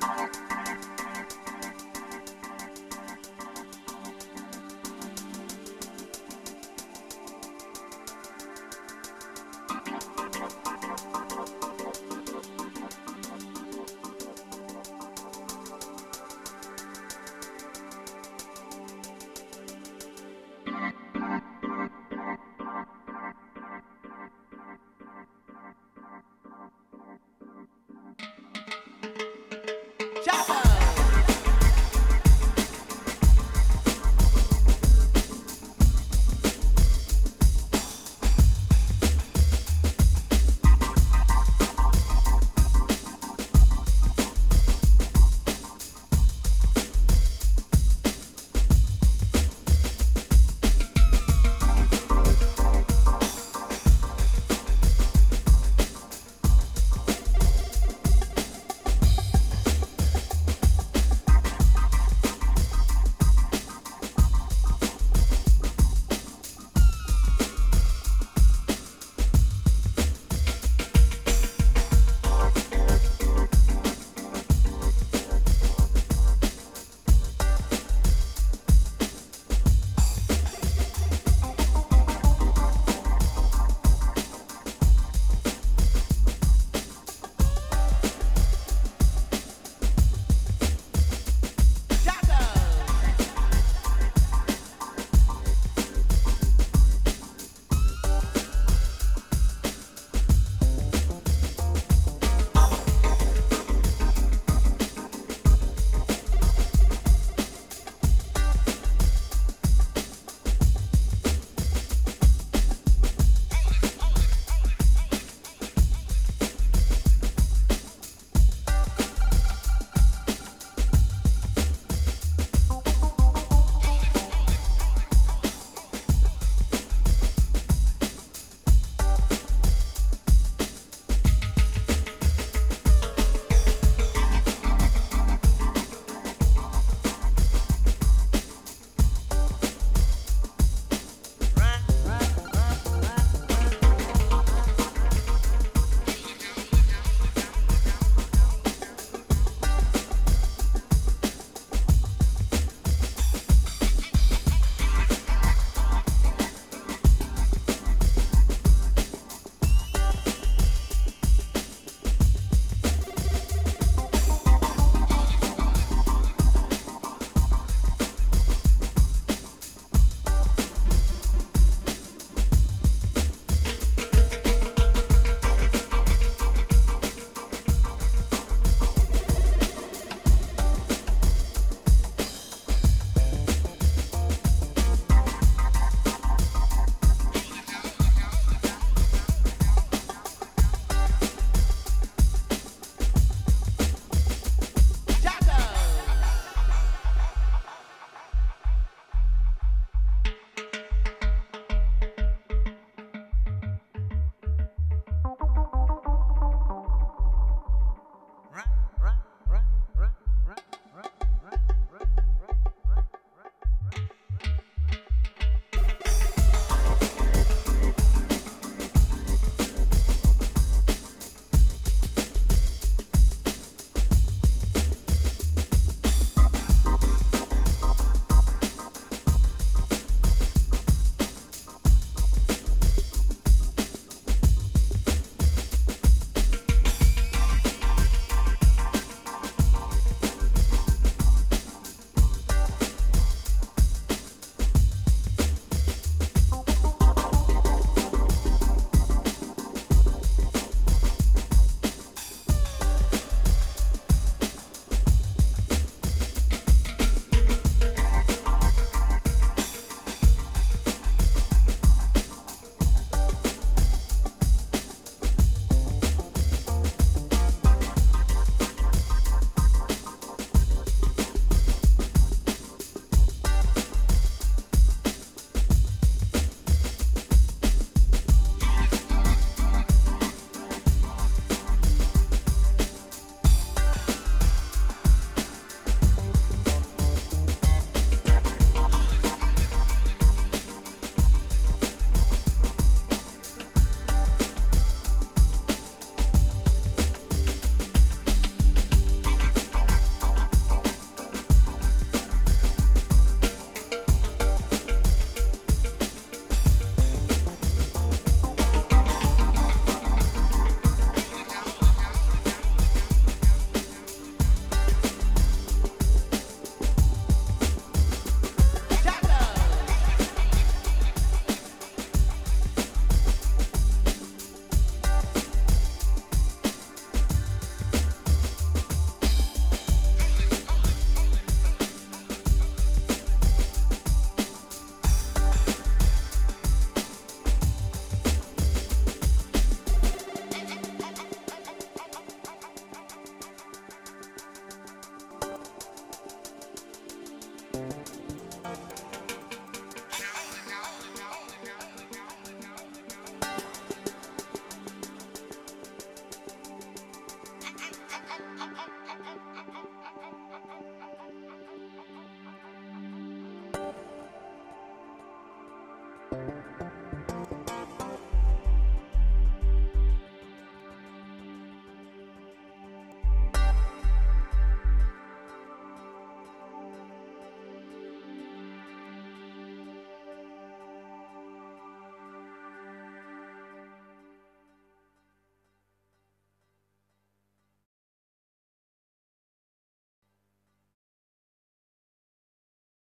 Chopper!